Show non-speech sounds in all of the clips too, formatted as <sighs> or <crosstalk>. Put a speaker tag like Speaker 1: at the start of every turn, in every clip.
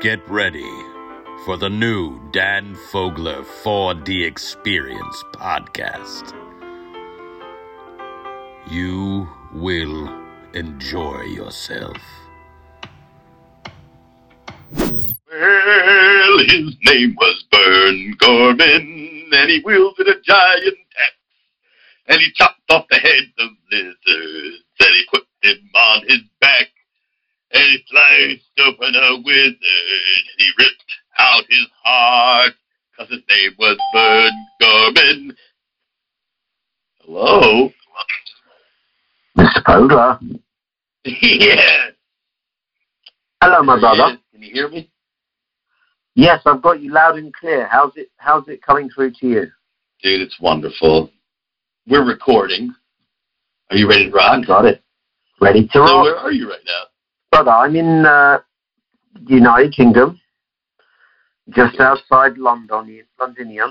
Speaker 1: Get ready for the new Dan Fogler 4D Experience podcast. You will enjoy yourself.
Speaker 2: Well, his name was Burn Gorman, and he wielded a giant axe, and he chopped off the heads of lizards, and he put them on his back, and he sliced open a wizard, and he ripped out his heart, cause his name was Burn Gorman. Hello?
Speaker 3: Mr. Fogler. <laughs>
Speaker 2: yes.
Speaker 3: Hello, my brother.
Speaker 2: Can you hear me?
Speaker 3: Yes, I've got you loud and clear. How's it? How's it coming through to you?
Speaker 2: Dude, it's wonderful. We're recording. Are you ready to rock?
Speaker 3: Got it. Ready to
Speaker 2: So
Speaker 3: rock,
Speaker 2: where are you right now?
Speaker 3: Brother. I'm in uh, the United Kingdom, just outside London, Londinium,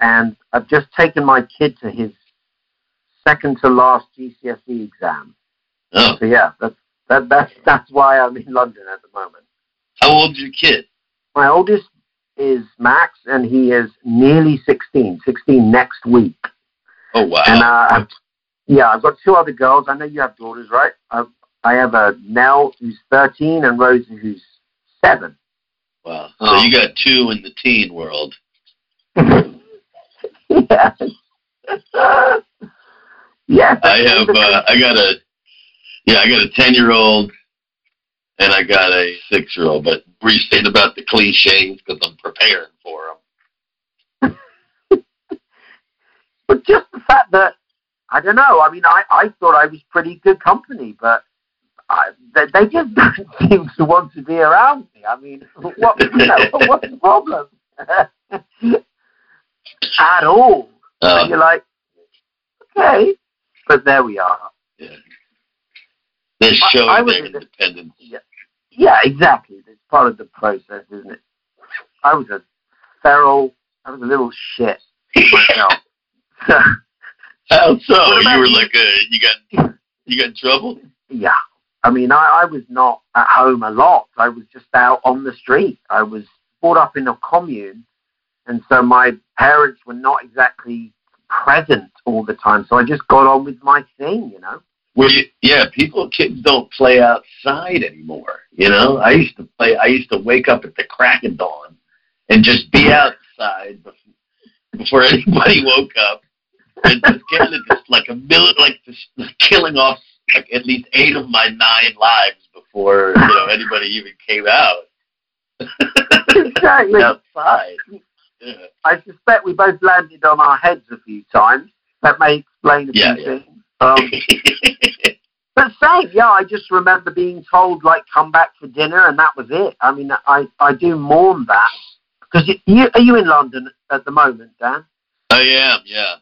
Speaker 3: and I've just taken my kid to his second to last GCSE exam.
Speaker 2: Oh,
Speaker 3: So yeah, that's that, that's that's why I'm in London at the moment.
Speaker 2: how old's your kid?
Speaker 3: My oldest is Max, and he is nearly 16. 16 next week.
Speaker 2: Oh wow.
Speaker 3: And uh, I've, yeah, I've got two other girls. I know you have daughters, right? I, I have a Nell who's 13 and Rosie who's seven.
Speaker 2: wow. So you got two in the teen world.
Speaker 3: yes. <laughs> yes.
Speaker 2: I have uh, I got a yeah, I got a ten year old and I got a six year old, but were you saying about the cliches because I'm preparing for them? <laughs>
Speaker 3: but just the fact that I don't know. I mean, I, I thought I was pretty good company, but I, they, they just <laughs> don't seem to want to be around me. I mean, what <laughs> you know, <laughs> what's the problem? At all.
Speaker 2: Uh,
Speaker 3: and you're like, okay, but there we are.
Speaker 2: yeah. They're
Speaker 3: I-
Speaker 2: showing
Speaker 3: I was
Speaker 2: their
Speaker 3: in the-
Speaker 2: independence.
Speaker 3: Yeah, exactly. It's part of the process, isn't it? I was a feral. I was a little shit myself.
Speaker 2: How so? You were
Speaker 3: you?
Speaker 2: like a you got you got in trouble?
Speaker 3: yeah. I mean, I, I was not at home a lot. I was just out on the street. I was brought up in a commune, and so my parents were not exactly present all the time. So I just got on with my thing, you know.
Speaker 2: Well, yeah, people, kids don't play outside anymore. You know, I used to play. I used to wake up at the crack of dawn and just be outside before, before <laughs> anybody woke up, and just getting it just like a million, like just killing off like at least eight of my nine lives before you know anybody even came out
Speaker 3: exactly.
Speaker 2: outside. Yeah.
Speaker 3: I suspect we both landed on our heads a few times. That may explain a
Speaker 2: Yeah,
Speaker 3: few
Speaker 2: yeah.
Speaker 3: things. Um, but same, yeah, I just remember being told like come back for dinner, and that was it. I mean, I I do mourn that because you, you are you in London at the moment, Dan?
Speaker 2: I am, yeah,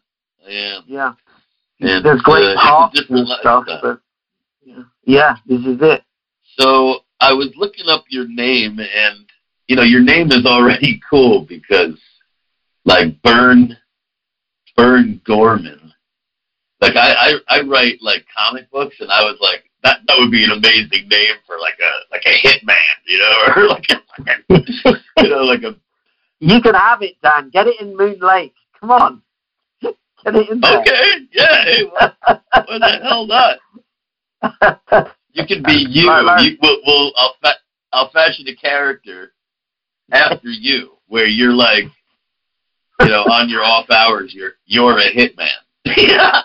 Speaker 2: I am.
Speaker 3: Yeah.
Speaker 2: And,
Speaker 3: There's great
Speaker 2: uh, it's a
Speaker 3: parks
Speaker 2: different
Speaker 3: and stuff,
Speaker 2: lifestyle.
Speaker 3: but yeah, yeah, this is it.
Speaker 2: So I was looking up your name, and you know your name is already <laughs> cool because, like Burn, Burn Gorman. Like I, I, I write like comic books, and I was like, that that would be an amazing name for like a like a hitman, you know, <laughs> or like a, like a you know like a
Speaker 3: You can have it, Dan. Get it in Moon Lake. Come on, get it in there.
Speaker 2: Okay, yeah, hey, what, what the hell not? You can be <laughs> you.
Speaker 3: Right, right.
Speaker 2: you we'll, we'll I'll, fa- I'll fashion a character after you, where you're like, you know, on your off hours, you're you're a hitman. yeah.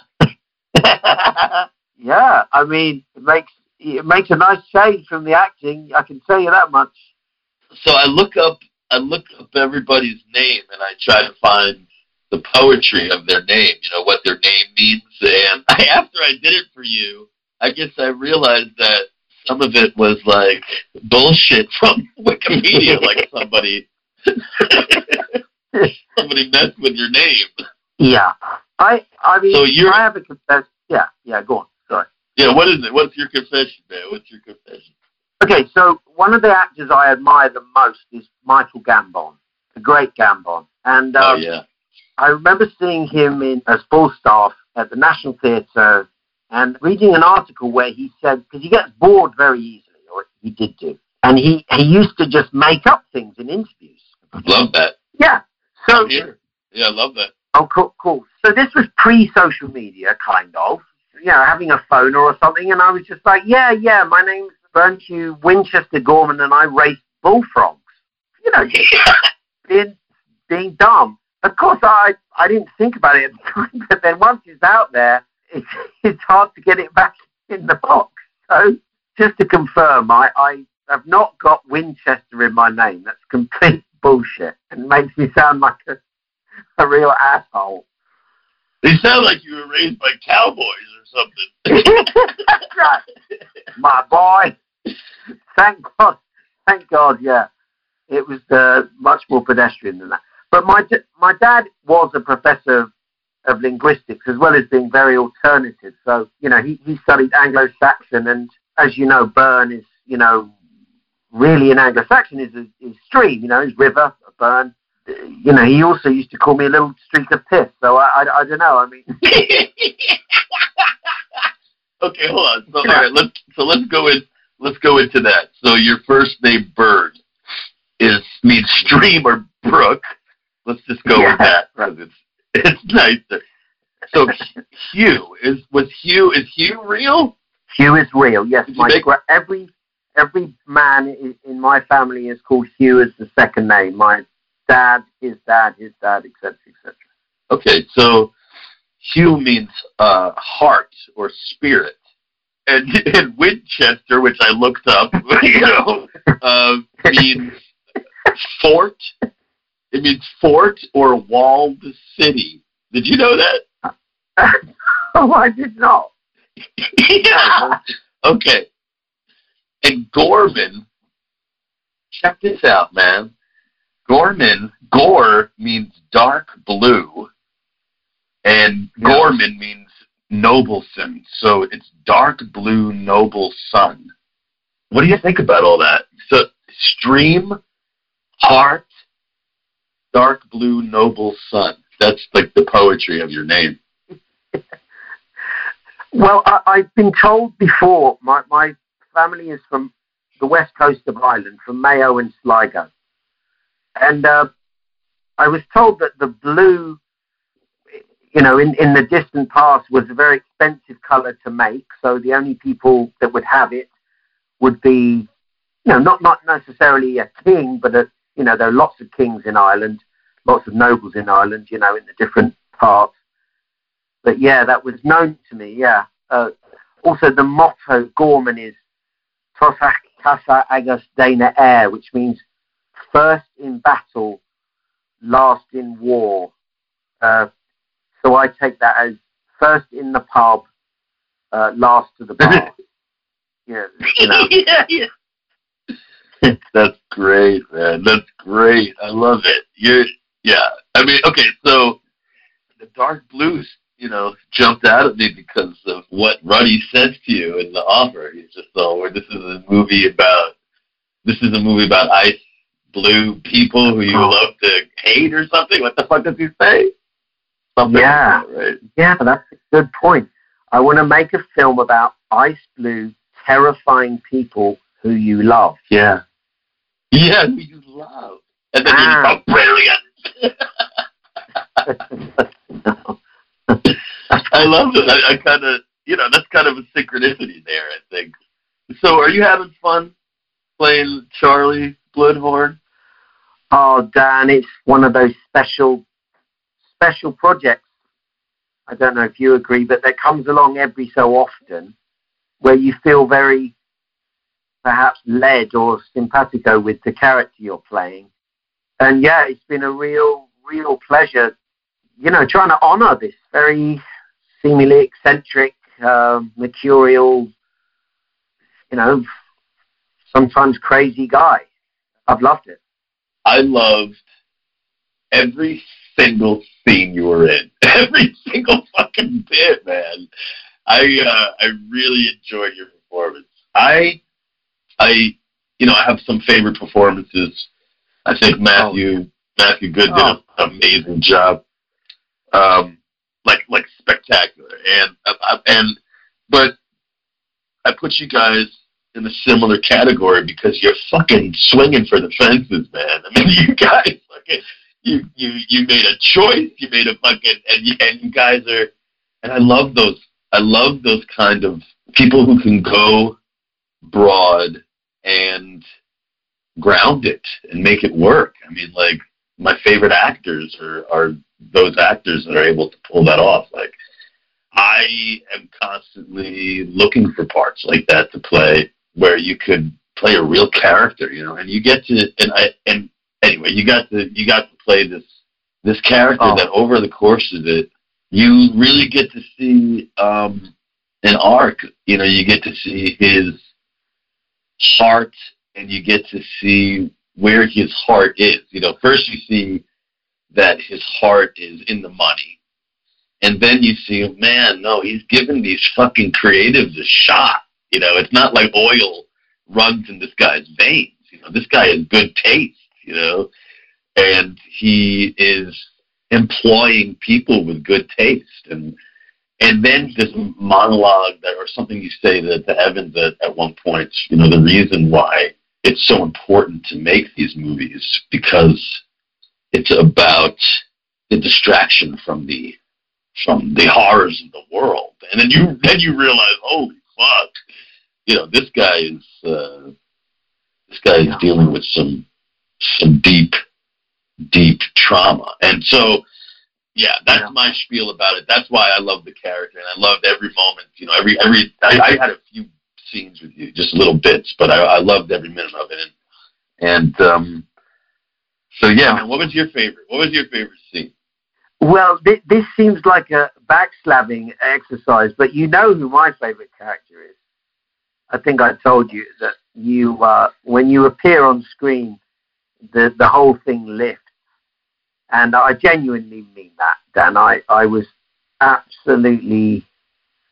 Speaker 2: <laughs>
Speaker 3: yeah, I mean, it makes it makes a nice change from the acting. I can tell you that much.
Speaker 2: So I look up I look up everybody's name and I try to find the poetry of their name. You know what their name means. And I, <laughs> after I did it for you, I guess I realized that some of it was like bullshit <laughs> from Wikipedia, like somebody <laughs> somebody messed with your name.
Speaker 3: Yeah. I I mean
Speaker 2: So you're-
Speaker 3: I have a confession. Yeah, yeah, go on. Sorry.
Speaker 2: Yeah, what is it? What's your confession, man? What's your confession?
Speaker 3: Okay, so one of the actors I admire the most is Michael Gambon, the great Gambon. And
Speaker 2: oh
Speaker 3: um,
Speaker 2: yeah.
Speaker 3: I remember seeing him in as Falstaff at the National Theatre and reading an article where he said because he gets bored very easily, or he did do, and he he used to just make up things in interviews.
Speaker 2: Love that.
Speaker 3: Yeah. So
Speaker 2: Yeah, I love that.
Speaker 3: oh, cool, cool. So this was pre-social media, kind of. You know, having a phone or something, and I was just like, yeah, yeah, my name's Bernhugh Winchester Gorman, and I race bullfrogs. You know, <laughs> being being dumb. Of course, I I didn't think about it at the <laughs> time, but then once it's out there, it's it's hard to get it back in the box. So just to confirm, I I have not got Winchester in my name. That's complete <laughs> bullshit, and makes me sound like a a real asshole.
Speaker 2: They sound like you were raised by cowboys or something. <laughs>
Speaker 3: That's right, my boy. Thank God, thank God. Yeah, it was uh, much more pedestrian than that. But my my dad was a professor of, of linguistics as well as being very alternative. So you know he he studied Anglo-Saxon, and as you know, Burn is you know really in Anglo-Saxon is is stream. You know, is river, a burn. You know, he also used to call me a little streak of piss. So I I, I don't know. I mean, <laughs>
Speaker 2: okay, hold on. So all right, let's so let's go in let's go into that. So your first name Burn is means stream or brook. Let's just go
Speaker 3: Yeah.
Speaker 2: with that because it's <laughs> it's nicer. So Hugh is was Hugh is Hugh real?
Speaker 3: Hugh is real. Yes,
Speaker 2: Did
Speaker 3: my
Speaker 2: make-
Speaker 3: gra- every every man in my family is called Hugh as the second name. My dad, his dad, his dad, etc., etc.
Speaker 2: Okay, so Hugh means uh, heart or spirit, and, <laughs> and Winchester, which I looked up, <laughs> you know, uh, means fort. It means fort or walled city. Did you know that? <laughs>
Speaker 3: oh, I did not.
Speaker 2: yeah. <laughs> Okay. And Gorman, check this out, man. Gorman, Gore means dark blue, and
Speaker 3: Yeah.
Speaker 2: Gorman means noble sun. So it's dark blue noble sun. What do you think about all that? So stream, heart, dark blue noble sun. That's like the poetry of your name. <laughs>
Speaker 3: Well, I, I've been told before. My my family is from the west coast of Ireland, from Mayo and Sligo, and uh, I was told that the blue, you know, in in the distant past was a very expensive color to make. So the only people that would have it would be, you know, not not necessarily a king, but a, you know, there are lots of kings in Ireland, lots of nobles in Ireland, you know, in the different parts but yeah, that was known to me. Yeah. Uh, also, the motto Gorman is "Tosach casa agus dana air," which means first in battle, last in war. Uh, so I take that as first in the pub, uh, last to the bar. <laughs> yeah, you know. <laughs>
Speaker 2: yeah, yeah. <laughs> That's great, man. That's great. I love it. You're, yeah. I mean, okay, so the dark blues, you know, jumped out at me because of what Ruddy says to you in the offer. He's just all, where this is a movie about, this is a movie about ice blue people who you
Speaker 3: Oh.
Speaker 2: love to hate or something. What the fuck does he say? Something
Speaker 3: Yeah.
Speaker 2: like that, right?
Speaker 3: Yeah, that's a good point. I want to make a film about ice blue, terrifying people who you love.
Speaker 2: Yeah. Yeah, who you love. And then
Speaker 3: Ah.
Speaker 2: you're oh, brilliant. I love it. I, I kind of, you know, that's kind of a synchronicity there, I think. So, are you having fun playing Charlie Bluhdorn?
Speaker 3: Oh, Dan, it's one of those special, special projects. I don't know if you agree, but that comes along every so often, where you feel very, perhaps led or simpatico with the character you're playing. And yeah, it's been a real, real pleasure, you know, trying to honour this very seemingly eccentric, um, mercurial, you know, sometimes crazy guy. I've loved it.
Speaker 2: I loved every single scene you were in. <laughs> Every single fucking bit, man. I uh, I really enjoyed your performance. I I you know I have some favorite performances. I think Matthew oh. Matthew Goode did oh. an amazing job. Um, like like spectacular, and uh, and but I put you guys in a similar category because you're fucking swinging for the fences, man. I mean, <laughs> you guys fucking you you you made a choice. You made a fucking and you, and you guys are and I love those. I love those kind of people who can go broad and ground it and make it work. I mean, like my favorite actors are are those actors that are able to pull that off. Like I am constantly looking for parts like that to play where you could play a real character, you know, and you get to and I and anyway, you got to you got to play this this character oh. that over the course of it you really get to see um an arc. You know, you get to see his heart and you get to see where his heart is. You know, first you see that his heart is in the money. And then you see, oh, man, no, he's giving these fucking creatives a shot. You know, it's not like oil runs in this guy's veins. You know, this guy has good taste, you know, and he is employing people with good taste. And and then this monologue that or something you say that to Evans at, at one point, you know, the reason why it's so important to make these movies because it's about the distraction from the from the horrors of the world. And then you then you realize, holy fuck, you know, this guy is uh, this guy is dealing with some some deep deep trauma. And so yeah, that's yeah. my spiel about it. That's why I love the character and I loved every moment. You know, every every I, I had a few scenes with you, just little bits, but I, I loved every minute of it. And, and um, so yeah, man, what was your favorite? What was your favorite scene?
Speaker 3: Well, th- this seems like a backslabbing exercise, but you know who my favorite character is. I think I told you that you, uh, when you appear on screen, the the whole thing lifts, and I genuinely mean that, Dan. I I was absolutely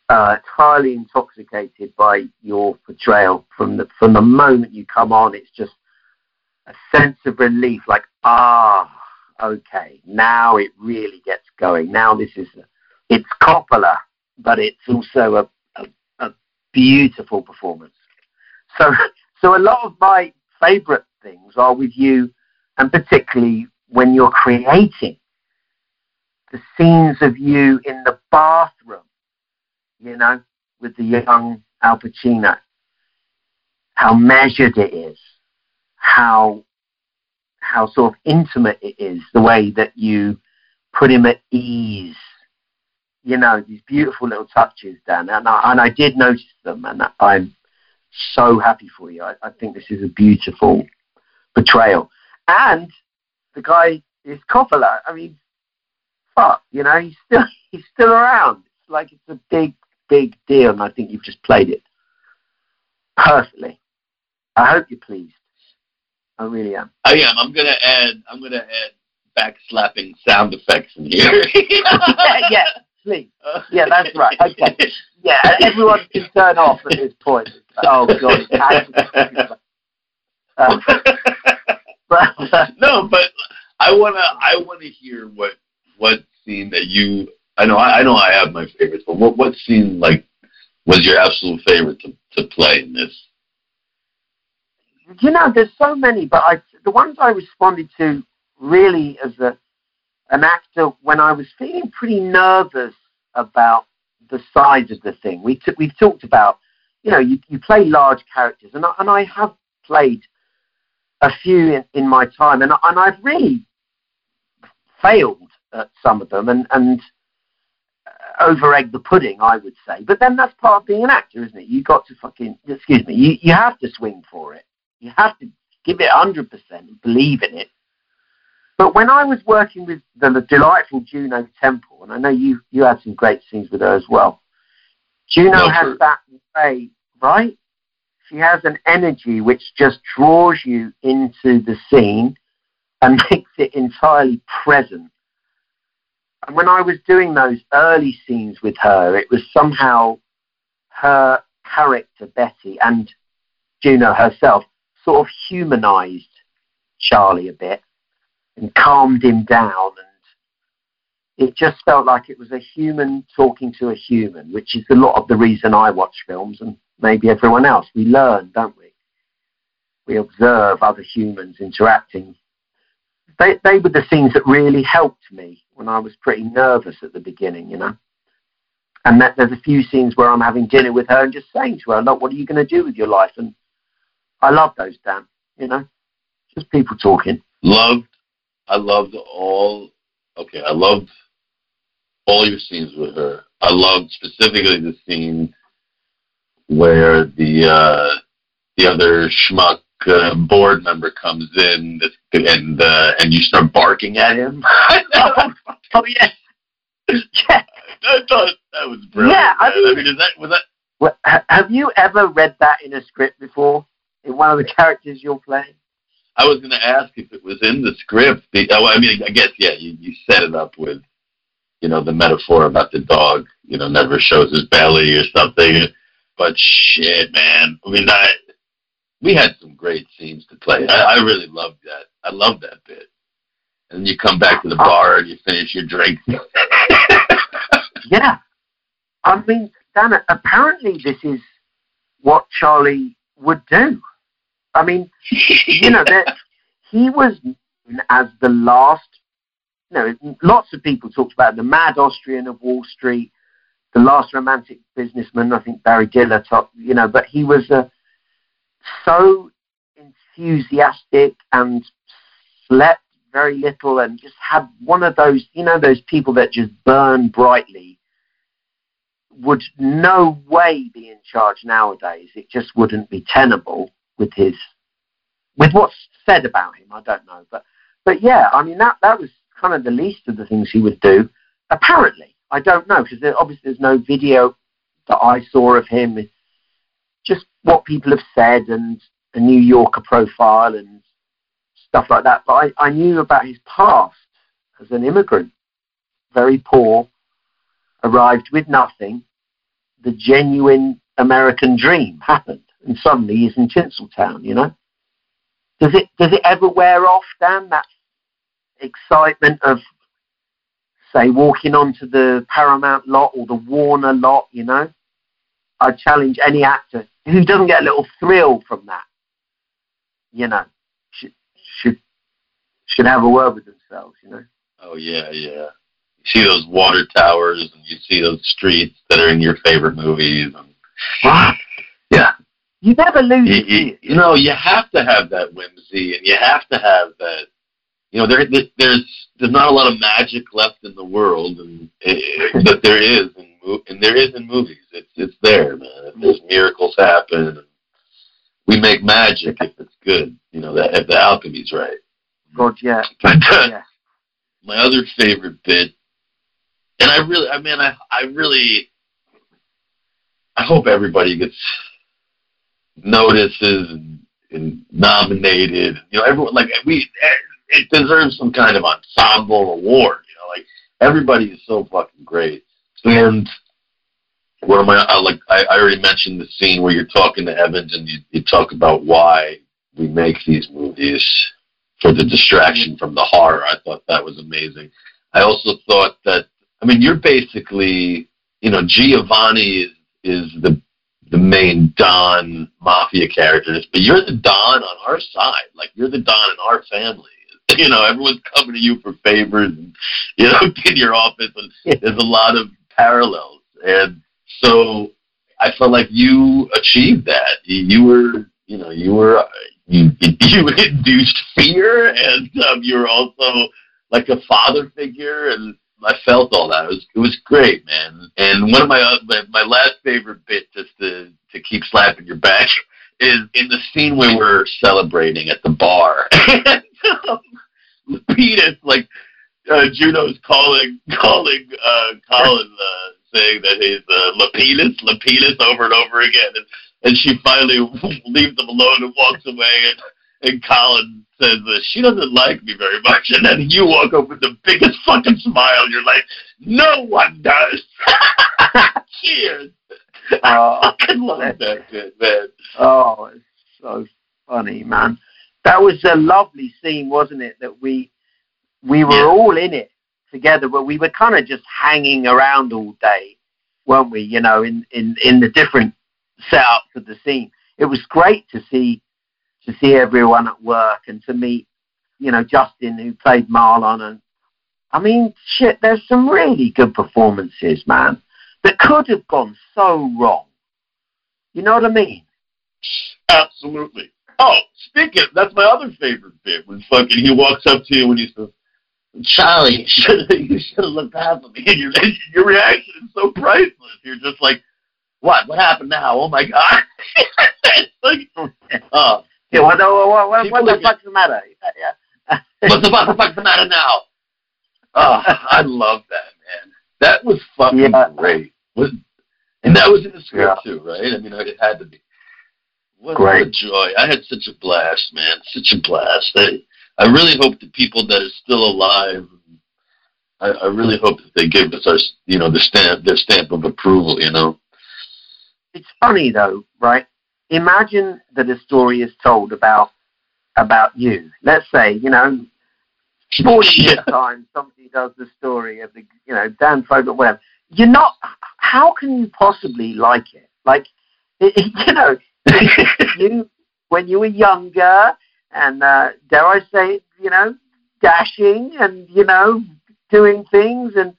Speaker 3: uh, entirely intoxicated by your portrayal from the from the moment you come on. It's just a sense of relief, like ah, okay, now it really gets going. Now this is it's Coppola, but it's also a, a, a beautiful performance. So <laughs> so a lot of my favourite things are with you, and particularly when you're creating the scenes of you in the bathroom you know, with the young Al Pacino. How measured it is, how how sort of intimate it is, the way that you put him at ease. You know, these beautiful little touches, Dan, and I, and I did notice them, and I'm so happy for you. I, I think this is a beautiful portrayal, and the guy is Coppola. I mean, fuck, you know, he's still <laughs> he's still around. It's like it's a big big deal, and I think you've just played it perfectly. I hope you're pleased. I really am.
Speaker 2: I am. I'm gonna add. I'm gonna add backslapping sound effects in here. <laughs>
Speaker 3: yeah, yeah, please. Yeah, that's right. Okay. Yeah, everyone can turn off at this point. Oh god.
Speaker 2: Um, <laughs> no, but I wanna. I wanna hear what what scene that you I know I, I know I have my favorites, but what what scene like was your absolute favorite to, to play in this?
Speaker 3: You know, there's so many, but I the ones I responded to really as a an actor when I was feeling pretty nervous about the size of the thing. We t- we've talked about, you know, you, you play large characters, and I, and I have played a few in, in my time, and and I've really failed at some of them, and and over egg the pudding, I would say. But then that's part of being an actor, isn't it? You got to fucking excuse me. You you have to swing for it. You have to give it hundred percent, and believe in it. But when I was working with the, the delightful Juno Temple, and I know you you had some great scenes with her as well. Juno has that way, right? she has an energy which just draws you into the scene and <laughs> makes it entirely present. And when I was doing those early scenes with her, it was somehow her character, Betty, and Juno herself sort of humanized Charlie a bit and calmed him down. And it just felt like it was a human talking to a human, which is a lot of the reason I watch films and maybe everyone else. We learn, don't we? We observe other humans interacting. They, they were the things that really helped me when I was pretty nervous at the beginning, you know. And that there's a few scenes where I'm having dinner with her and just saying to her, look, what are you going to do with your life? And I love those, Dan, you know, just people talking.
Speaker 2: Loved, I loved all, okay, I loved all your scenes with her. I loved specifically the scene where the uh, the other schmuck uh, board member comes in and uh, and you start barking at him. <laughs>
Speaker 3: oh, yes,
Speaker 2: yeah. I thought that was brilliant.
Speaker 3: Yeah, I mean-
Speaker 2: I mean, is that was that?
Speaker 3: Have you ever read that in a script before? In one of the characters you're playing?
Speaker 2: I was going to ask if it was in the script. The, oh, I mean, I guess yeah. You you set it up with, you know, the metaphor about the dog. You know, never shows his belly or something. But shit, man. I mean, I we had some great scenes to play. I, I really loved that. I love that bit. And then you come back to the bar and you finish your drink. <laughs>
Speaker 3: Yeah. I mean, Dan, apparently this is what Charlie would do. I mean, you know, <laughs> that he was known as the last. You know, lots of people talked about the mad Austrian of Wall Street, the last romantic businessman. I think Barry Diller, talked, you know, but he was uh, so enthusiastic and slept very little and just had one of those, you know, those people that just burn brightly would no way be in charge nowadays. It just wouldn't be tenable with his, with what's said about him. I don't know, but but yeah, I mean that that was kind of the least of the things he would do. Apparently, I don't know because there, obviously there's no video that I saw of him. It's just what people have said and a New Yorker profile and stuff like that. But I, I knew about his past as an immigrant, very poor, arrived with nothing. The genuine American dream happened, and suddenly he's in Tinseltown. You know, does it does it ever wear off, Dan? That excitement of say walking onto the Paramount lot or the Warner lot. You know, I challenge any actor who doesn't get a little thrill from that. You know, should should have a word with themselves. You know.
Speaker 2: Oh yeah, yeah. You see those water towers and you see those streets that are in your favorite movies. And, yeah.
Speaker 3: You never lose
Speaker 2: You,
Speaker 3: it,
Speaker 2: you,
Speaker 3: you?
Speaker 2: know, you have to have that whimsy, and you have to have that. You know, there there's there's not a lot of magic left in the world, and eh, eh, that there is in mo- and there is in movies. It's it's there, man. There's miracles happen. And we make magic if it's good. You know, that if the alchemy's right.
Speaker 3: God, yeah, <laughs>
Speaker 2: But uh,
Speaker 3: yeah.
Speaker 2: my other favorite bit, and I really, I mean, I, I really, I hope everybody gets notices and, and nominated. You know, everyone like we, it deserves some kind of ensemble award. You know, like everybody is so fucking great. And what am I, I like? I, I already mentioned the scene where you're talking to Evans and you, you talk about why we make these movies for the distraction from the horror. I thought that was amazing. I also thought that I mean you're basically you know Giovanni is is the the main Don mafia characters, but you're the Don on our side. Like you're the Don in our family. <laughs> You know, everyone's coming to you for favors, and you know, <laughs> in your office, and there's a lot of parallels. And so, I felt like you achieved that. You, were, you know, you were you <laughs> you induced fear, and um, you were also like a father figure, and I felt all that. It was it was great, man. And one of my uh, my, my last favorite bit, just to to keep slapping your back, is in the scene where we're celebrating at the bar. <laughs> and, um, Lapidus, like uh, Juno's calling calling uh, Colin, uh, saying that he's uh, Lapidus, Lapidus over and over again. And and she finally <laughs> leaves him alone and walks away. And, and Colin says that she doesn't like me very much. And then you walk up with the biggest fucking smile. You're like, no one does. <laughs> Cheers.
Speaker 3: Oh,
Speaker 2: I love that bit, man.
Speaker 3: oh, it's so funny, man. That was a lovely scene, wasn't it? That we we were
Speaker 2: Yeah.
Speaker 3: all in it together, but we were kind of just hanging around all day, weren't we? You know, in in in the different setups of the scene. It was great to see to see everyone at work and to meet, you know, Justin who played Marlon and I mean, shit, there's some really good performances, man, that could have gone so wrong. You know what I mean?
Speaker 2: Absolutely. Oh, speaking, that's my other favorite bit when fucking he walks up to you when he says, "Charlie, <laughs> you should you should have looked out for me." And <laughs> your your reaction is so priceless. You're just like, "What? What happened now? Oh my god!" it's <laughs> like, oh,
Speaker 3: Yeah, what, what, what, what, what the fuck's the matter? Yeah.
Speaker 2: what the fuck, the fuck's the matter now? Oh, I love that man. That was fucking
Speaker 3: Yeah.
Speaker 2: great. Was, and that was in the script too, right? I mean, it had to be. What, what a joy! I had such a blast, man. Such a blast. I, I really hope the people that are still alive. I, I really hope that they give us our, you know, the stamp, their stamp of approval. You know.
Speaker 3: It's funny though, right? Imagine that a story is told about about you. Let's say, you know, forty <laughs> years time, somebody does the story of the, you know, Dan Fogler, whatever. You're not. How can you possibly like it? Like, it, <laughs> you know, <laughs> you when you were younger and uh, dare I say, you know, dashing and you know doing things and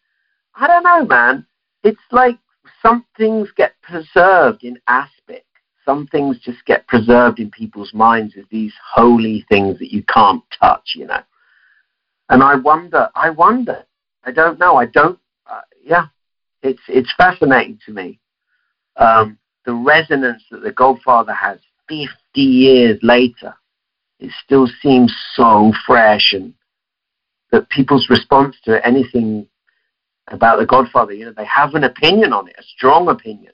Speaker 3: I don't know, man. It's like some things get preserved in aspect. Some things just get preserved in people's minds as these holy things that you can't touch, you know. And I wonder, I wonder, I don't know, I don't, uh, yeah, it's it's fascinating to me. Um, the resonance that The Godfather has 50 years later, it still seems so fresh and that people's response to anything about The Godfather, you know, they have an opinion on it, a strong opinion.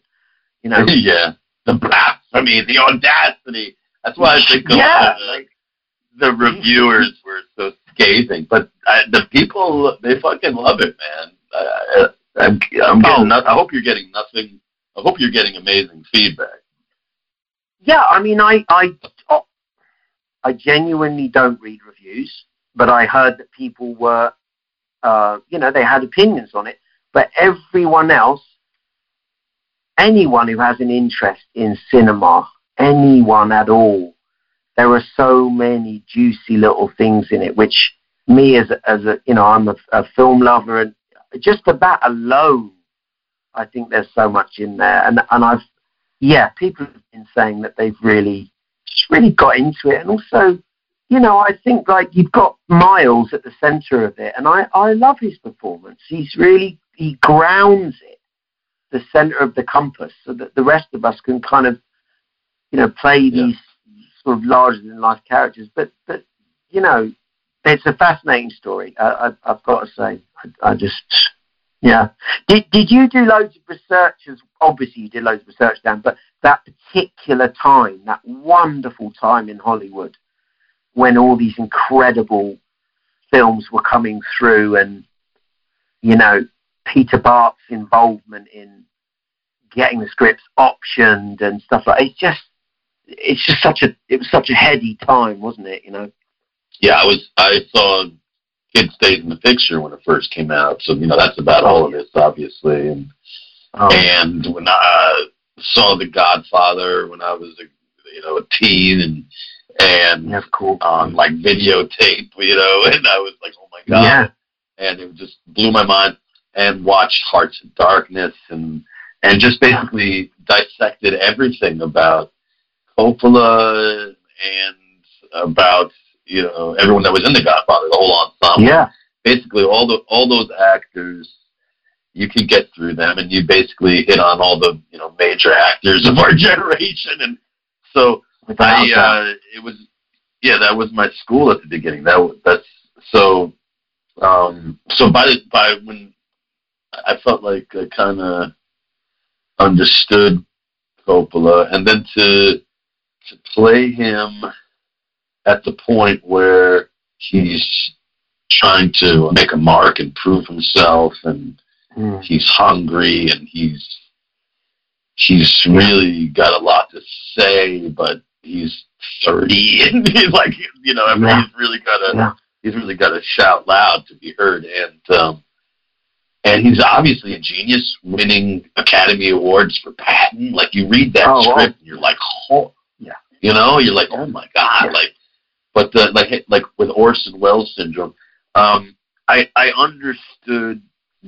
Speaker 3: You know, <laughs>
Speaker 2: yeah. The blasphemy, the audacity. That's why I think
Speaker 3: yeah,
Speaker 2: the,
Speaker 3: like,
Speaker 2: the reviewers were so scathing, but I, the people they fucking love it, man. I, I, I'm, I'm getting.
Speaker 3: Oh.
Speaker 2: No, I hope you're getting nothing. I hope you're getting amazing feedback.
Speaker 3: yeah, I mean, I, I, I genuinely don't read reviews, but I heard that people were, uh, you know, they had opinions on it. But everyone else, anyone who has an interest in cinema, anyone at all, there are so many juicy little things in it, which me as a, as a you know, I'm a, a film lover, and just about alone, I think there's so much in there, and and I've yeah, people have been saying that they've really, just really got into it, and also, you know, I think like you've got Miles at the centre of it, and I I love his performance. He's really he grounds it, the centre of the compass, so that the rest of us can kind of, you know, play
Speaker 2: Yeah.
Speaker 3: these sort of larger than life characters. But but you know, it's a fascinating story. I, I've got to say, I, I just. Yeah. Did Did you do loads of research? As obviously you did loads of research, Dan. But that particular time, that wonderful time in Hollywood, when all these incredible films were coming through, and you know Peter Bart's involvement in getting the scripts optioned and stuff like it's just it's just such a it was such a heady time, wasn't it? You know.
Speaker 2: Yeah, I was. I saw Kid Stays in the Picture when it first came out, so you know that's about all of this, obviously. And
Speaker 3: Oh,
Speaker 2: and when I saw The Godfather when I was a you know a teen and and
Speaker 3: yeah, cool.
Speaker 2: on like videotape, you know, <laughs> and I was like, oh my god,
Speaker 3: Yeah.
Speaker 2: and it just blew my mind. And watched Hearts of Darkness and and just basically dissected everything about Coppola and about you know everyone that was in The Godfather, the whole ensemble.
Speaker 3: Yeah.
Speaker 2: Basically, all the all those actors, you can get through them, and you basically hit on all the you know major actors of our <laughs> generation. And so I uh, it was yeah that was my school at the beginning. That was, that's so um, so by the by when I felt like I kind of understood Coppola, and then to to play him at the point where he's trying to make a mark and prove himself, and
Speaker 3: Mm.
Speaker 2: he's hungry, and he's he's really got a lot to say, but he's thirty, <laughs> and he's like, you know, I mean,
Speaker 3: Yeah.
Speaker 2: he's really got to
Speaker 3: Yeah.
Speaker 2: he's really got to shout loud to be heard, and um, and he's obviously a genius, winning Academy Awards for Patton. Like you read that
Speaker 3: Oh, wow.
Speaker 2: script, and you're like, oh,
Speaker 3: Yeah.
Speaker 2: you know, you're like, oh my god, like, but the, like like with Orson Welles syndrome, um, I I understood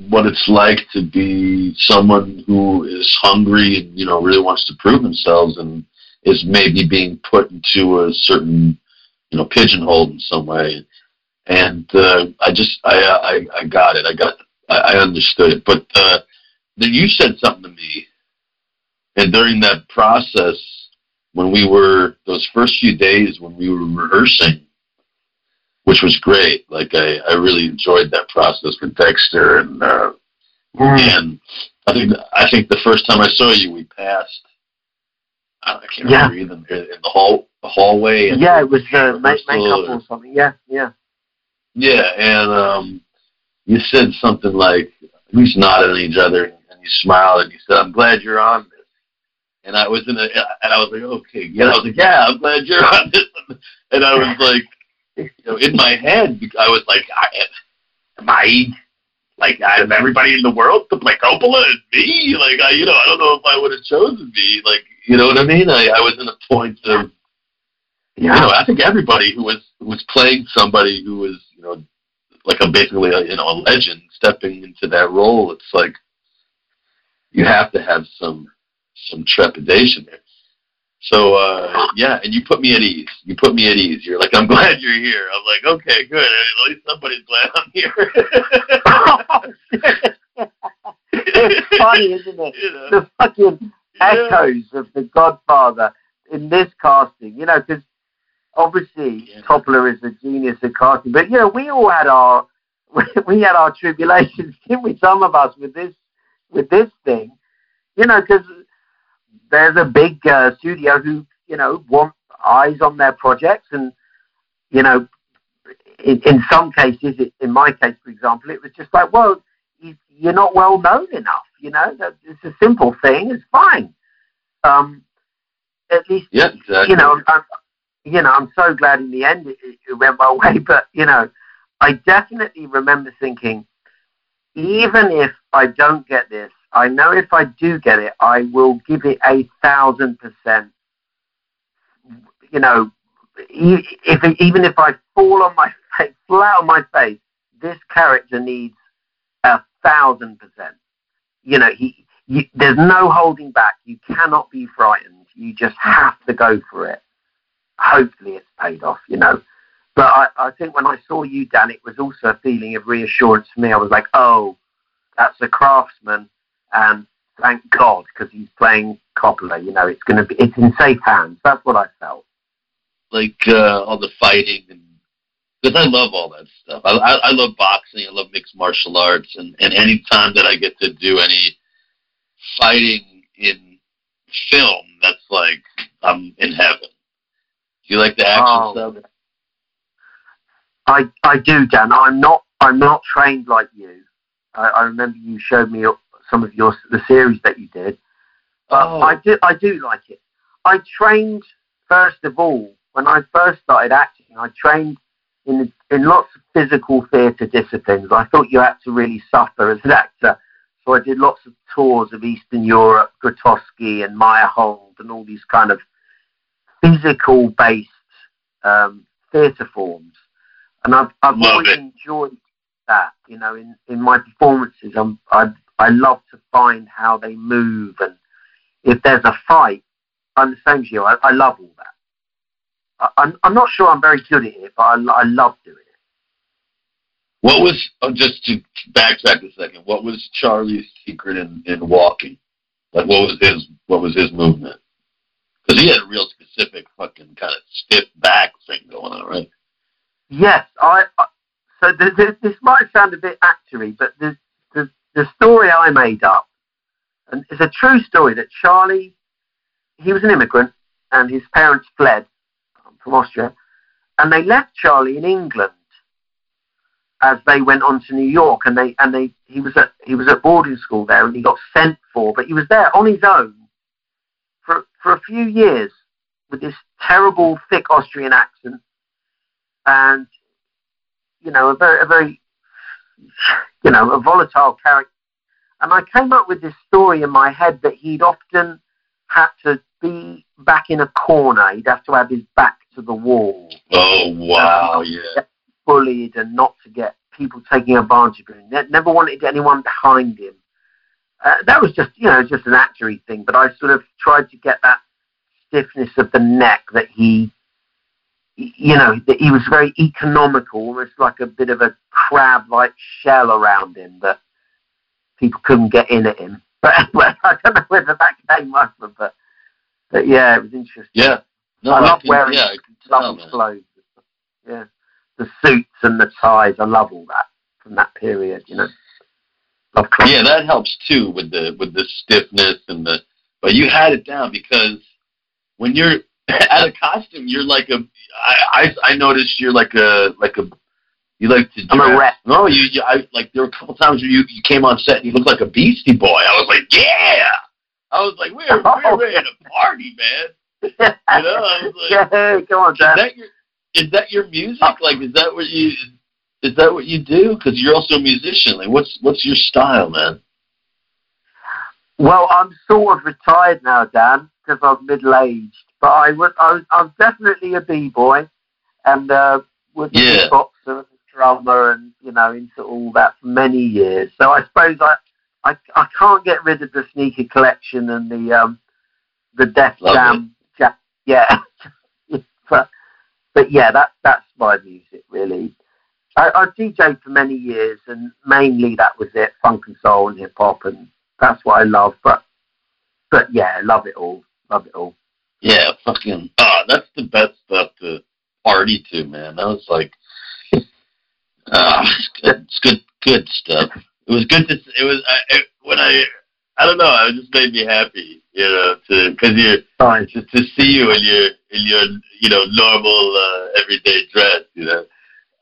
Speaker 2: what it's like to be someone who is hungry and you know really wants to prove themselves and is maybe being put into a certain you know pigeonhole in some way. And uh, I just I, I I got it. I got I, I understood it. But uh, then you said something to me. And during that process when we were those first few days when we were rehearsing which was great like I, I really enjoyed that process with Dexter and uh,
Speaker 3: Mm.
Speaker 2: and I think I think the first time I saw you, we passed. I, I can't
Speaker 3: Yeah.
Speaker 2: remember even in the hall the hallway. and-
Speaker 3: Yeah, it was uh, make,
Speaker 2: rehearsal
Speaker 3: makeup
Speaker 2: or-
Speaker 3: or something. Yeah, yeah.
Speaker 2: Yeah, and um, you said something like we nodded at each other and you smiled and you said, "I'm glad you're on this." And I was in a and I was like, "Okay," yeah. I was like, "Yeah, I'm glad you're on this." And I was like, you know, in my head, I was like, I, "Am I?" Like out of everybody in the world to play Coppola and me, like I, you know, I don't know if I would have chosen me. Like, you know what I mean? I, I was in a point of
Speaker 3: Yeah.
Speaker 2: you know, I think everybody who was who was playing somebody who was, you know, like a basically a, you know a legend stepping into that role, it's like you have to have some some trepidation there. So uh yeah, and you put me at ease. You put me at ease. You're like, I'm <laughs> glad you're here. I'm like, okay, good. At least somebody's glad I'm here. <laughs>
Speaker 3: it's funny, isn't it?
Speaker 2: You know?
Speaker 3: The fucking
Speaker 2: Yeah.
Speaker 3: echoes of The Godfather in this casting, you know, because obviously
Speaker 2: Yeah.
Speaker 3: Coppola is a genius at casting, but you know, we all had our <laughs> we had our tribulations, didn't we? Some of us with this with this thing, you know, because there's a big uh, studio who you know want eyes on their projects, and you know, in, in some cases, it, in my case, for example, it was just like, well, you, you're not well known enough. You know, it's a simple thing. It's fine. Um, at least,
Speaker 2: Yeah, exactly.
Speaker 3: you know, I'm, you know, I'm so glad in the end it, it went my <laughs> way. But you know, I definitely remember thinking, even if I don't get this, I know if I do get it, I will give it a thousand percent. You know, if even if I fall on my <laughs> face, flat on my face, this character needs a thousand percent. You know, he, you, there's no holding back. You cannot be frightened. You just have to go for it. Hopefully, it's paid off. You know, but I, I think when I saw you, Dan, it was also a feeling of reassurance for me. I was like, oh, that's a craftsman, and thank God because he's playing Coppola. You know, it's going to be it's in safe hands. That's what I felt.
Speaker 2: like uh, all the fighting because I love all that stuff. I, I I love boxing. I love mixed martial arts, and and any time that I get to do any fighting in film, that's like I'm in heaven. Do you like the action
Speaker 3: Oh.
Speaker 2: stuff?
Speaker 3: I I do, Dan. I'm not I'm not trained like you. I, I remember you showed me some of your the series that you did. But
Speaker 2: Oh.
Speaker 3: I do I do like it. I trained first of all when I first started acting. I trained in in lots of physical theatre disciplines. I thought you had to really suffer as an actor, so I did lots of tours of Eastern Europe, Grotowski and Meyerhold, and all these kind of physical based um, theatre forms. And I've I've
Speaker 2: Love
Speaker 3: always
Speaker 2: it.
Speaker 3: enjoyed that. You know, in in my performances, I'm I I love to find how they move and if there's a fight, I'm the same as you. I, I love all that. I, I'm, I'm not sure I'm very good at it, but I, I love doing it.
Speaker 2: What was oh, just to backtrack a second? What was Charlie's secret in in walking? Like, what was his what was his movement? Because he had a real specific fucking kind of stiff back thing going on, right?
Speaker 3: Yes, I. I so this might sound a bit actory, but the, the story I made up, and it's a true story that Charlie he was an immigrant, and his parents fled um, from Austria, and they left Charlie in England as they went on to New York, and they and they he was at he was at boarding school there, and he got sent for, but he was there on his own for for a few years with this terrible thick Austrian accent, and you know a very a very you know a volatile character. And I came up with this story in my head that he'd often had to be back in a corner. He'd have to have his back to the wall.
Speaker 2: Oh wow, yeah.
Speaker 3: Bullied and not to get people taking advantage of him. Ne- Never wanted anyone behind him. Uh, that was just, you know, just an actory thing. But I sort of tried to get that stiffness of the neck that he, you know, he was very economical, almost like a bit of a crab-like shell around him that people couldn't get in at him. <laughs> But anyway, I don't know whether that came up, but, but yeah, it was interesting.
Speaker 2: Yeah. No,
Speaker 3: I love
Speaker 2: can,
Speaker 3: wearing
Speaker 2: yeah, I tell,
Speaker 3: love
Speaker 2: man.
Speaker 3: clothes. Yeah, the suits and the ties. I love all that from that period. You know, love clothes.
Speaker 2: Yeah, that helps too with the with the stiffness and the. But you had it down because when you're <laughs> at a costume, you're like a. I I, I noticed you're like a like a. You like to.
Speaker 3: I'm a
Speaker 2: dress- No, you, you. I like there were a couple times where you you came on set and you looked like a Beastie Boy. I was like, yeah. I was like, we're we're oh. ready to party, man. You know, I was like, <laughs>
Speaker 3: yeah, go on,
Speaker 2: is that your is that your music? Oh. Like, is that what you is that what you do? Because you're also a musician. Like, what's what's your style, man?
Speaker 3: Well, I'm sort of retired now, Dan, because I'm middle aged. But I was, I was, I'm definitely a b boy, and uh, was a
Speaker 2: Yeah.
Speaker 3: boxer, and a drummer, and you know, into all that for many years. So I suppose I, I, I can't get rid of the sneaker collection and the um, the Def
Speaker 2: Love
Speaker 3: Jam, ja- yeah. <laughs> but but yeah, that that's my music really. I, I DJed for many years, and mainly that was it, funk and soul and hip hop, and that's what I love. But but yeah, love it all, love it all.
Speaker 2: Yeah, fucking. Ah, that's the best stuff to party to, man. That was like, ah, it's good, it's good, good stuff. It was good to. It was I, it, when I. I don't know. It just made me happy, you know, to because you're
Speaker 3: Fine.
Speaker 2: just to see you in your in your you know normal uh, everyday dress, you know.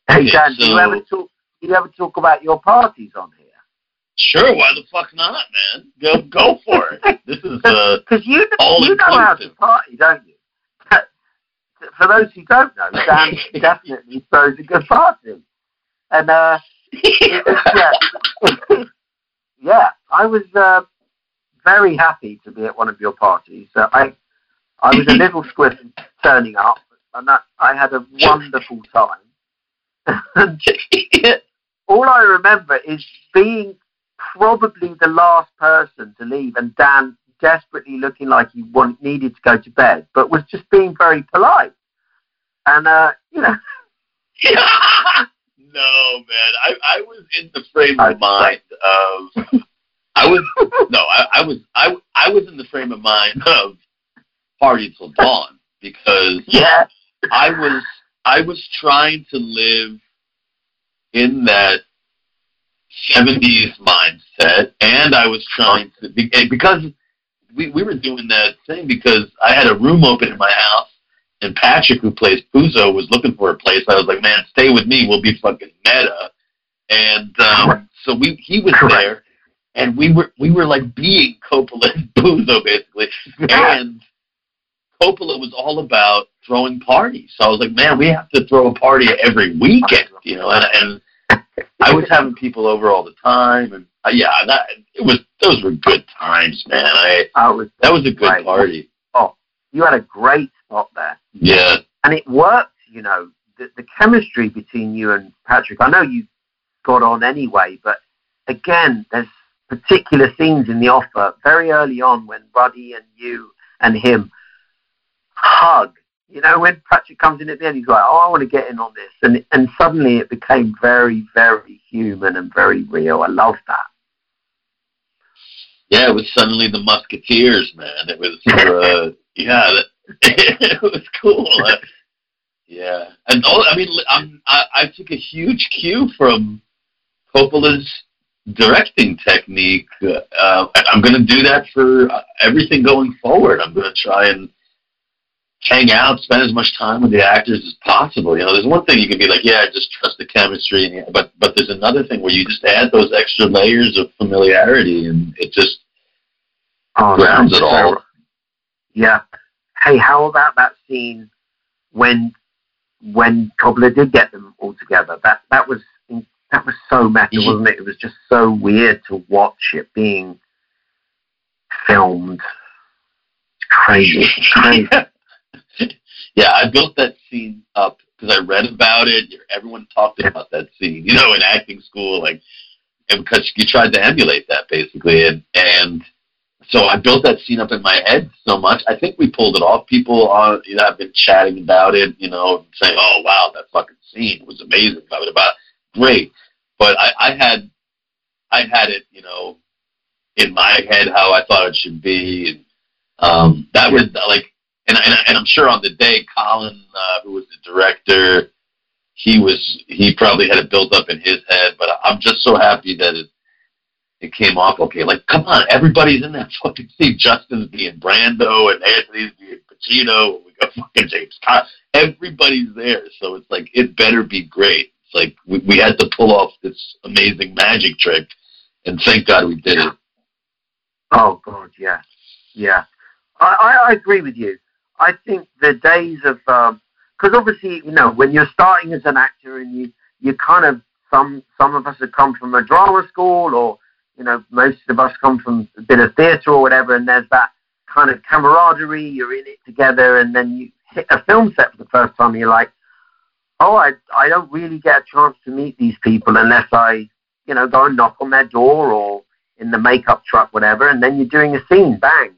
Speaker 3: Hey Dan, do you
Speaker 2: so-
Speaker 3: ever talk? Do you ever talk about your parties on here?
Speaker 2: Sure, why the fuck not, man? Go go for it. <laughs> This is uh
Speaker 3: Because you
Speaker 2: all
Speaker 3: you know how to party, don't you? <laughs> For those who don't know, Dan <laughs> definitely throws a good party, and uh, it yeah, yeah, I was uh, very happy to be at one of your parties. Uh, I I was a little squiff turning up, and that, I had a wonderful time. and all I remember is being probably the last person to leave, and Dan desperately looking like he want, needed to go to bed, but was just being very polite. And uh, you know, <laughs>
Speaker 2: no, man. I, I was in the frame of mind of I was no, I, I was I I was in the frame of mind of party till dawn because
Speaker 3: yeah,
Speaker 2: I was I was trying to live in that seventies mindset and I was trying to be- because we, we were doing that thing because I had a room open in my house and Patrick who plays Puzo was looking for a place. I was like, Man, stay with me, we'll be fucking meta and um so we he was
Speaker 3: Correct.
Speaker 2: there and we were we were like being Coppola and <laughs> Puzo basically and Coppola was all about throwing parties. So I was like, man, we have to throw a party every weekend, you know. And, and I was having people over all the time, and uh, yeah, that it was those were good times, man. I
Speaker 3: I was.
Speaker 2: that was a good
Speaker 3: Right.
Speaker 2: party.
Speaker 3: You had a great spot there.
Speaker 2: Yeah,
Speaker 3: and it worked. You know, the, the chemistry between you and Patrick. I know you got on anyway, but again, there's particular scenes in the offer very early on when Ruddy and you and him hug. You know, when Patrick comes in at the end, he's like, "Oh, I want to get in on this," and and suddenly it became very, very human and very real. I love that.
Speaker 2: yeah. It was suddenly the Musketeers, man. It was uh, <laughs> yeah, that, <laughs> it was cool. Uh, yeah, and all, I mean, I'm, I I took a huge cue from Coppola's directing technique. Uh, I'm going to do that for uh, everything going forward. I'm going to try and hang out, spend as much time with the actors as possible. You know, there's one thing you can be like, yeah, just trust the chemistry, but but there's another thing where you just add those extra layers of familiarity, and it just oh, grounds it all.
Speaker 3: Yeah. Hey, how about that scene when when Coppola did get them all together? That that was that was so meta, mm-hmm. wasn't it? It was just so weird to watch it being filmed. It's crazy. <laughs> crazy. <laughs>
Speaker 2: yeah, I built that scene up because I read about it. Everyone talked about that scene, you know, in acting school, like, and because you tried to emulate that basically, and and so I built that scene up in my head so much. I think we pulled it off. People on you know have been chatting about it, you know, saying, "Oh wow, that fucking scene was amazing." About about great, but I, I had I had it, you know, in my head how I thought it should be, and um, that was like and, and, and I'm sure on the day, Colin, uh, who was the director, he was he probably had it built up in his head. But I'm just so happy that it it came off okay. Like, come on, everybody's in that <laughs> fucking scene. Justin's being Brando, and Anthony's being Pacino. We got fucking James. Con- Everybody's there, so it's like it better be great. It's like we, we had to pull off this amazing magic trick, and thank God we did it.
Speaker 3: Oh God, yeah, yeah. I, I, I agree with you. I think the days of because um, obviously you know when you're starting as an actor and you you kind of some some of us have come from a drama school or you know most of us come from a bit of theatre or whatever and there's that kind of camaraderie you're in it together and then you hit a film set for the first time and you're like oh I I don't really get a chance to meet these people unless I you know go and knock on their door or in the makeup truck whatever and then you're doing a scene bang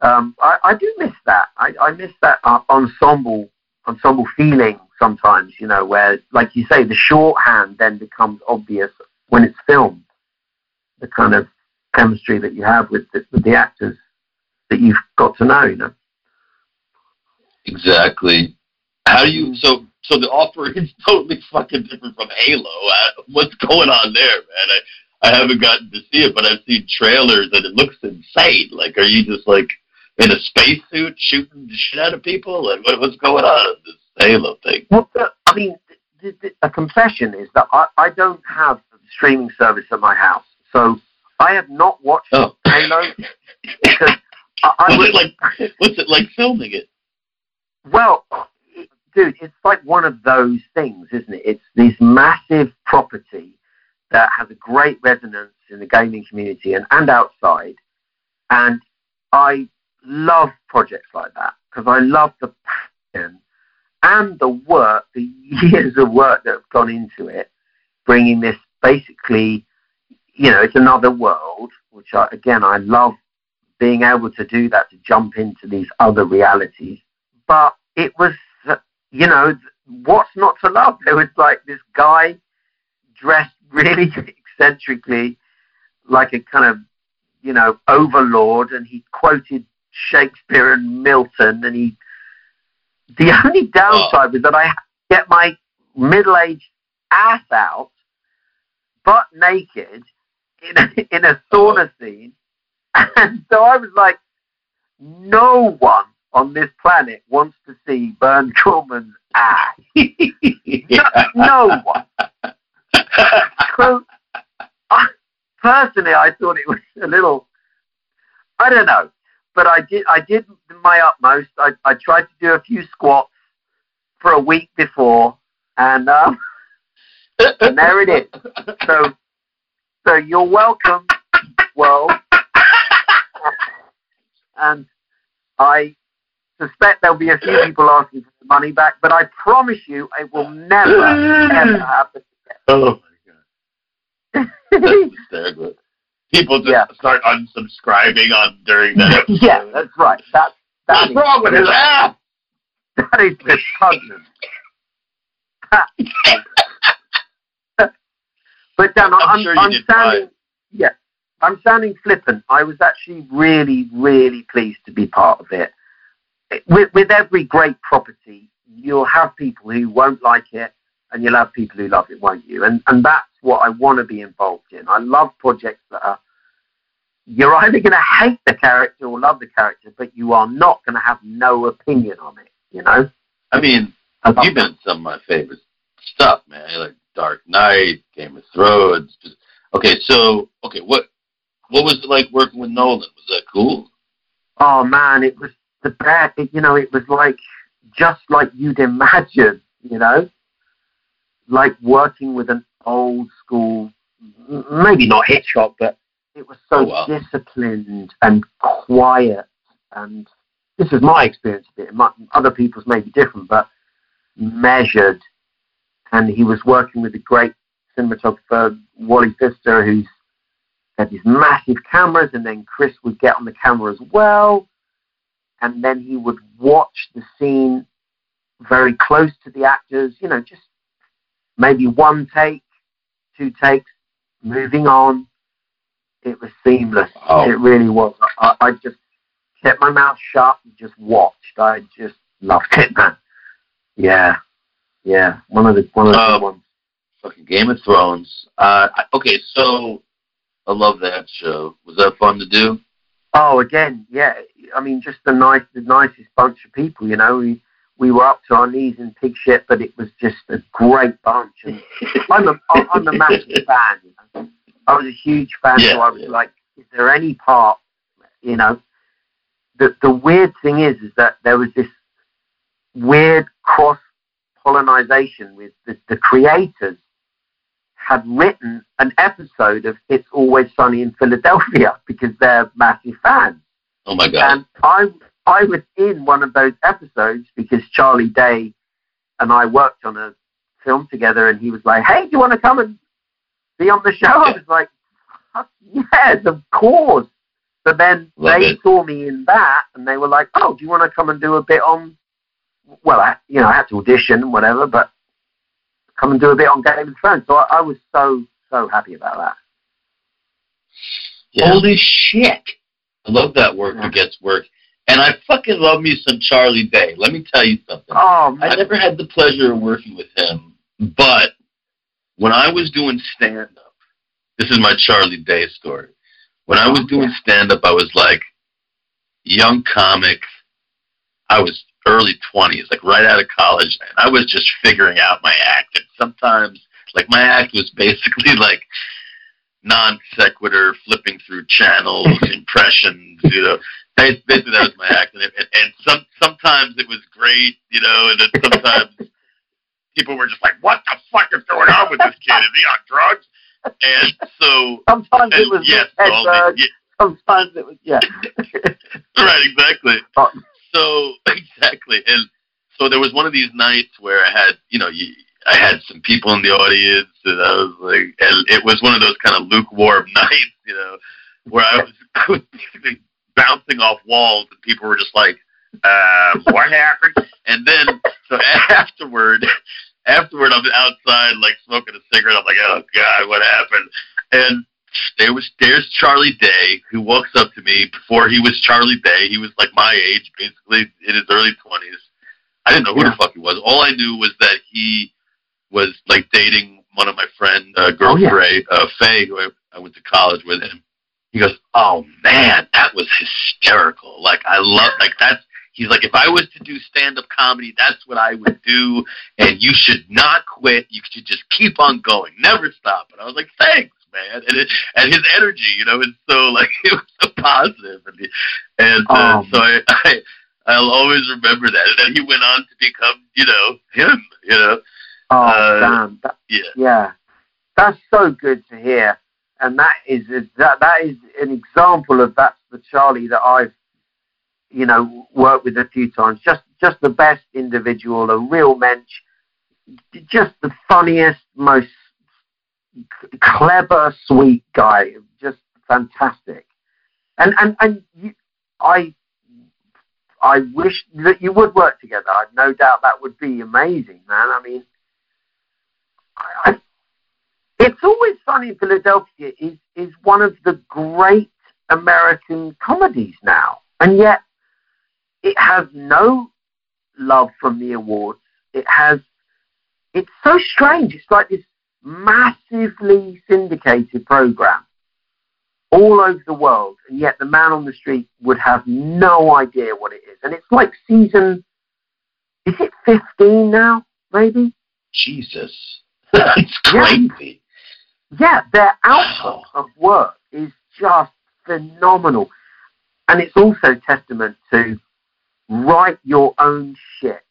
Speaker 3: um, I, I do miss that. I, I miss that uh, ensemble ensemble feeling sometimes. You know, where like you say, the shorthand then becomes obvious when it's filmed. The kind of chemistry that you have with the, with the actors that you've got to know. You know.
Speaker 2: Exactly. How do you so? So the offer <laughs> is totally fucking different from Halo. What's going on there, man? I, I haven't gotten to see it, but I've seen trailers and it looks insane. Like, are you just like in a spacesuit shooting the shit out of people? And what, what's going on in this Halo thing?
Speaker 3: Well, I mean, a confession is that I, I don't have a streaming service at my house, so I have not watched oh. Halo because I, I
Speaker 2: what's was, it like? What's it like filming it?
Speaker 3: Well, dude, it's like one of those things, isn't it? It's this massive property that has a great resonance in the gaming community and, and outside. And I love projects like that because I love the passion and the work, the <laughs> years of work that have gone into it, bringing this basically, you know, it's another world, which I, again, I love being able to do that, to jump into these other realities. But it was, you know, what's not to love? There was like this guy dressed really <laughs> eccentrically like a kind of, you know, overlord, and he quoted Shakespeare and Milton, and he. The only downside was that I get my middle-aged ass out, butt naked, in a, in a sauna uh-huh. scene, and so I was like, no one on this planet wants to see Burn Gorman's ass. <laughs> no, no one. so, I, personally, I thought it was a little. I don't know but I did I did my utmost. I, I tried to do a few squats for a week before, and um, <laughs> and there it is. So so you're welcome, world. and I suspect there'll be a few people asking for the money back, but I promise you it will never ever happen again.
Speaker 2: Oh my god. <laughs> That's hysterical people just yeah. start unsubscribing on during that <laughs>
Speaker 3: yeah, that's right. That,
Speaker 2: that What's wrong with his ass? Ah!
Speaker 3: That is repugnant. <laughs> but Dan, I'm, I'm, sure I'm sounding, yeah, I'm sounding flippant. I was actually really, really pleased to be part of it. With, with every great property, you'll have people who won't like it, and you'll have people who love it, won't you? And and that's what I want to be involved in. I love projects that are you're either going to hate the character or love the character, but you are not going to have no opinion on it. You know.
Speaker 2: I mean, you've been some of my favorite stuff, man. Like Dark Knight, Game of Thrones. Okay, so okay, what what was it like working with Nolan? Was that cool?
Speaker 3: Oh man, it was the best. You know, it was like just like you'd imagine. You know, like working with an old school, maybe not Hitchcock, but it was so
Speaker 2: Oh, wow.
Speaker 3: disciplined and quiet. And this is my experience of it. My, other people's may be different, but measured. And he was working with a great cinematographer, Wally Pfister, who's had these massive cameras, and then Chris would get on the camera as well. And then he would watch the scene very close to the actors, you know, just maybe one take, two takes, moving on. It was seamless.
Speaker 2: Wow.
Speaker 3: It really was. I, I just kept my mouth shut and just watched. I just loved it, man. Yeah, yeah. One of the one of the good ones.
Speaker 2: Fucking Game of Thrones. Uh, okay, so I love that show. Was that fun to do?
Speaker 3: Oh, again, yeah. I mean, just the nice, the nicest bunch of people. You know, we we were up to our knees in pig shit, but it was just a great bunch. And I'm a I'm a massive <laughs> fan. You know? I was a huge fan,
Speaker 2: Yeah,
Speaker 3: so I was
Speaker 2: yeah.
Speaker 3: like, is there any part? You know, the the weird thing is, is that there was this weird cross pollination with the, the creators had written an episode of It's Always Sunny in Philadelphia <laughs> because they're massive fans.
Speaker 2: Oh my god.
Speaker 3: And I I was in one of those episodes because Charlie Day and I worked on a film together, and he was like, "Hey, do you want to come and be on the show?" I was like, "Yes, of course." So then
Speaker 2: Love
Speaker 3: they
Speaker 2: it.
Speaker 3: saw me in that, and they were like, "Oh, do you want to come and do a bit on?" Well, I, you know, I had to audition and whatever, but come and do a bit on Game of Thrones. So I, I was so so happy about that.
Speaker 2: Yeah. Holy shit. I love that work
Speaker 3: Yeah.
Speaker 2: begets work. And I fucking love me some Charlie Day. Let me tell you something.
Speaker 3: Oh,
Speaker 2: I never had the pleasure of working with him, but when I was doing stand up, this is my Charlie Day story. When I was
Speaker 3: Oh,
Speaker 2: doing stand up, I was like young comic. I was early 20s, like right out of college, and I was just figuring out my act. And sometimes, like, my act was basically <laughs> like non sequitur, flipping through channels, <laughs> impressions, you know. Ba- Basically, that was my act, and, and, and some sometimes it was great, you know, and then sometimes <laughs> people were just like, "What the fuck is going on with this kid? Is he on drugs?" And so,
Speaker 3: Sometimes it was
Speaker 2: yes, all the,
Speaker 3: sometimes it was yeah.
Speaker 2: yeah, <laughs> right, exactly.
Speaker 3: Oh. <laughs>
Speaker 2: So exactly, and so there was one of these nights where I had, you know, you, I had some people in the audience, and I was like, and it was one of those kind of lukewarm nights, you know, where I was, I was basically bouncing off walls, and people were just like, uh, "What happened?" And then, so afterward, afterward, I'm outside like smoking a cigarette. I'm like, "Oh God, what happened?" And there was there's Charlie Day who walks up to me before he was Charlie Day. He was like my age, basically in his early twenties. I didn't know who
Speaker 3: Yeah.
Speaker 2: the fuck he was. All I knew was that he was like dating one of my friend uh, girl
Speaker 3: Oh, yeah.
Speaker 2: Faye, uh, Faye, who I, I went to college with him. He goes, "Oh man, that was hysterical! Like I love like that's." He's like, if I was to do stand-up comedy, that's what I would do, and you should not quit. You should just keep on going, never stop. And I was like, thanks, man. And it, and his energy, you know, is so like <laughs> it was so positive, and and uh,
Speaker 3: Oh.
Speaker 2: so I, <laughs> I I'll always remember that. And then he went on to become, you know, him. You know,
Speaker 3: Oh,
Speaker 2: Uh,
Speaker 3: damn. That,
Speaker 2: yeah.
Speaker 3: yeah. That's so good to hear. And that is that that is an example of that's the Charlie that I've you know worked with a few times. Just just the best individual, a real mensch, just the funniest, most clever, sweet guy. Just fantastic. And and and you, I I wish that you would work together. I've no doubt that would be amazing, man. I mean, I, it's always sunny in Philadelphia is is one of the great American comedies now, and yet it has no love from the awards. It has it's so strange. It's like this massively syndicated program all over the world, and yet the man on the street would have no idea what it is. And it's like season, is it 15 now, maybe?
Speaker 2: Jesus. <laughs> That's crazy.
Speaker 3: Yeah, their output <sighs> of work is just phenomenal. And it's also testament to write your own shit.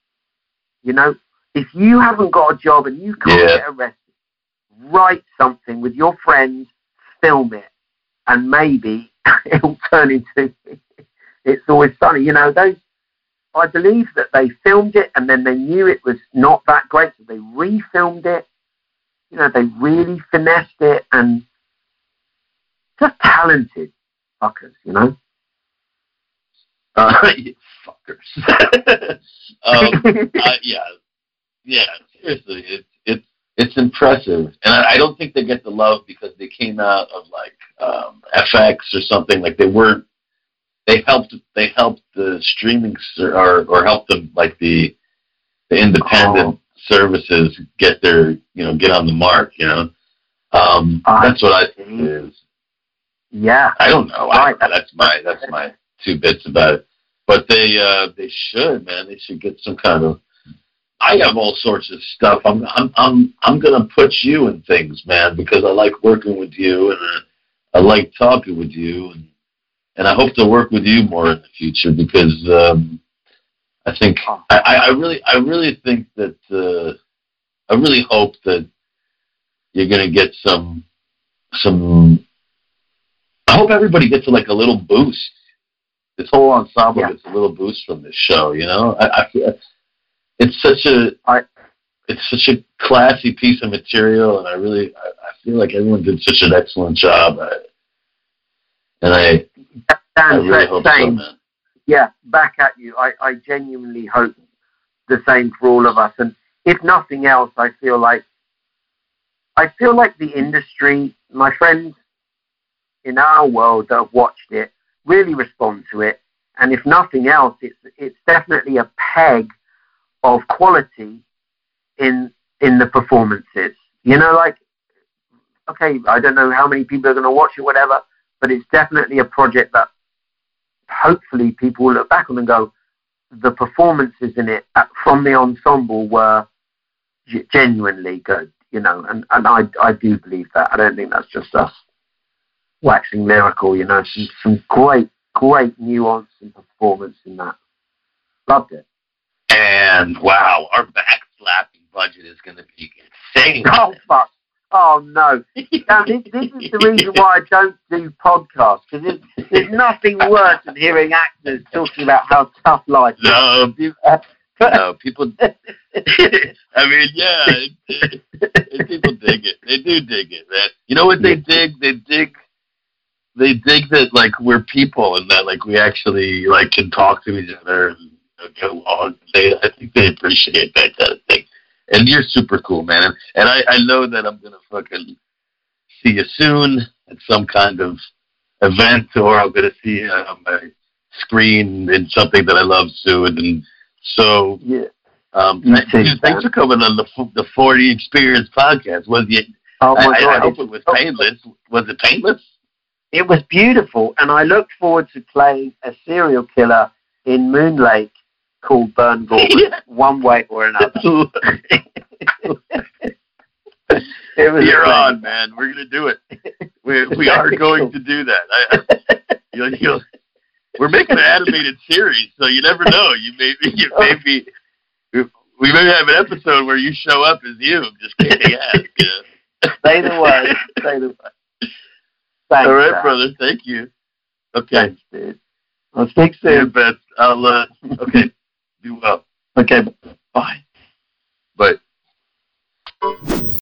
Speaker 3: You know, if you haven't got a job and you can't
Speaker 2: Yeah.
Speaker 3: get arrested, write something with your friends, film it, and maybe <laughs> it'll turn into <laughs> it's always sunny. You know, those I believe that they filmed it and then they knew it was not that great, so they refilmed it. You know, they really finessed it and just talented fuckers, you know. <laughs>
Speaker 2: Uh, fuckers. <laughs> um, yeah, yeah. Seriously, it's it's it's impressive, and I, I don't think they get the love because they came out of like um, FX or something. Like they weren't. They helped. They helped the streaming or or helped them like the the independent services get their you know get on the mark. You know, um,
Speaker 3: I
Speaker 2: that's what I think is.
Speaker 3: yeah.
Speaker 2: I don't know. I
Speaker 3: Right.
Speaker 2: That's my that's my two bits about it. But they uh they should, man. They should get some kind of. I have all sorts of stuff. I'm I'm I'm I'm gonna put you in things, man, because I like working with you and I, I like talking with you and and I hope to work with you more in the future because um I think. I, I really I really think that uh I really hope that you're gonna get some some I hope everybody gets like a little boost. This whole ensemble
Speaker 3: Yeah.
Speaker 2: gets a little boost from this show. You know, I, I it's such a
Speaker 3: I-
Speaker 2: it's such a classy piece of material, and I really I, I feel like everyone did such an excellent job. I, and I I really hope so, man.
Speaker 3: Yeah, back at you. I, I genuinely hope the same for all of us. And if nothing else, I feel like I feel like the industry, my friends in our world that have watched it, really respond to it. And if nothing else, it's it's definitely a peg of quality in in the performances. You know, like okay, I don't know how many people are going to watch it, whatever, but it's definitely a project that hopefully people will look back on and go, the performances in it from the ensemble were genuinely good, you know, and, and I, I do believe that. I don't think that's just us waxing lyrical, you know, some, some great, great nuance and performance in that. Loved it.
Speaker 2: And wow, our backslapping budget is going to be insane.
Speaker 3: Oh, fuck. Oh, no. <laughs> Now, this, this is the reason why I don't do podcasts, because there's, there's nothing worse than hearing actors talking about how tough life.
Speaker 2: No,
Speaker 3: Uh,
Speaker 2: no, people. <laughs> I mean, yeah, it, it, it- people dig it. They do dig it, man. You know what they dig? They dig. They dig that like we're people and that like we actually like can talk to each other and uh, get along. They, I think they appreciate that kind of thing. And you're super cool, man. And, and I, I know that I'm gonna fucking see you soon at some kind of event, or I'm gonna see you on my screen in something that I love soon. And so
Speaker 3: yeah.
Speaker 2: um, dude, thanks for coming on the the 40 Experience podcast. Was it?
Speaker 3: Oh, my
Speaker 2: I, I- I
Speaker 3: God.
Speaker 2: hope it was painless. Was it painless?
Speaker 3: It was beautiful, and I looked forward to playing a serial killer in Moon Lake called Burn
Speaker 2: Yeah. <laughs>
Speaker 3: one way or another. <laughs>
Speaker 2: You're on, man. We're gonna do it. We we <laughs> are going to do that. I, I, you'll, you'll, we're making an animated series, so you never know. You may be, you may be, we may have an episode where you show up as you, just kicking ass. You know?
Speaker 3: Say the word. Say the word. Thanks,
Speaker 2: All right,
Speaker 3: Sam.
Speaker 2: brother. Thank you. Okay.
Speaker 3: Thanks, dude. I'll speak soon.
Speaker 2: best. I'll uh. Okay you up.
Speaker 3: Okay, bye. But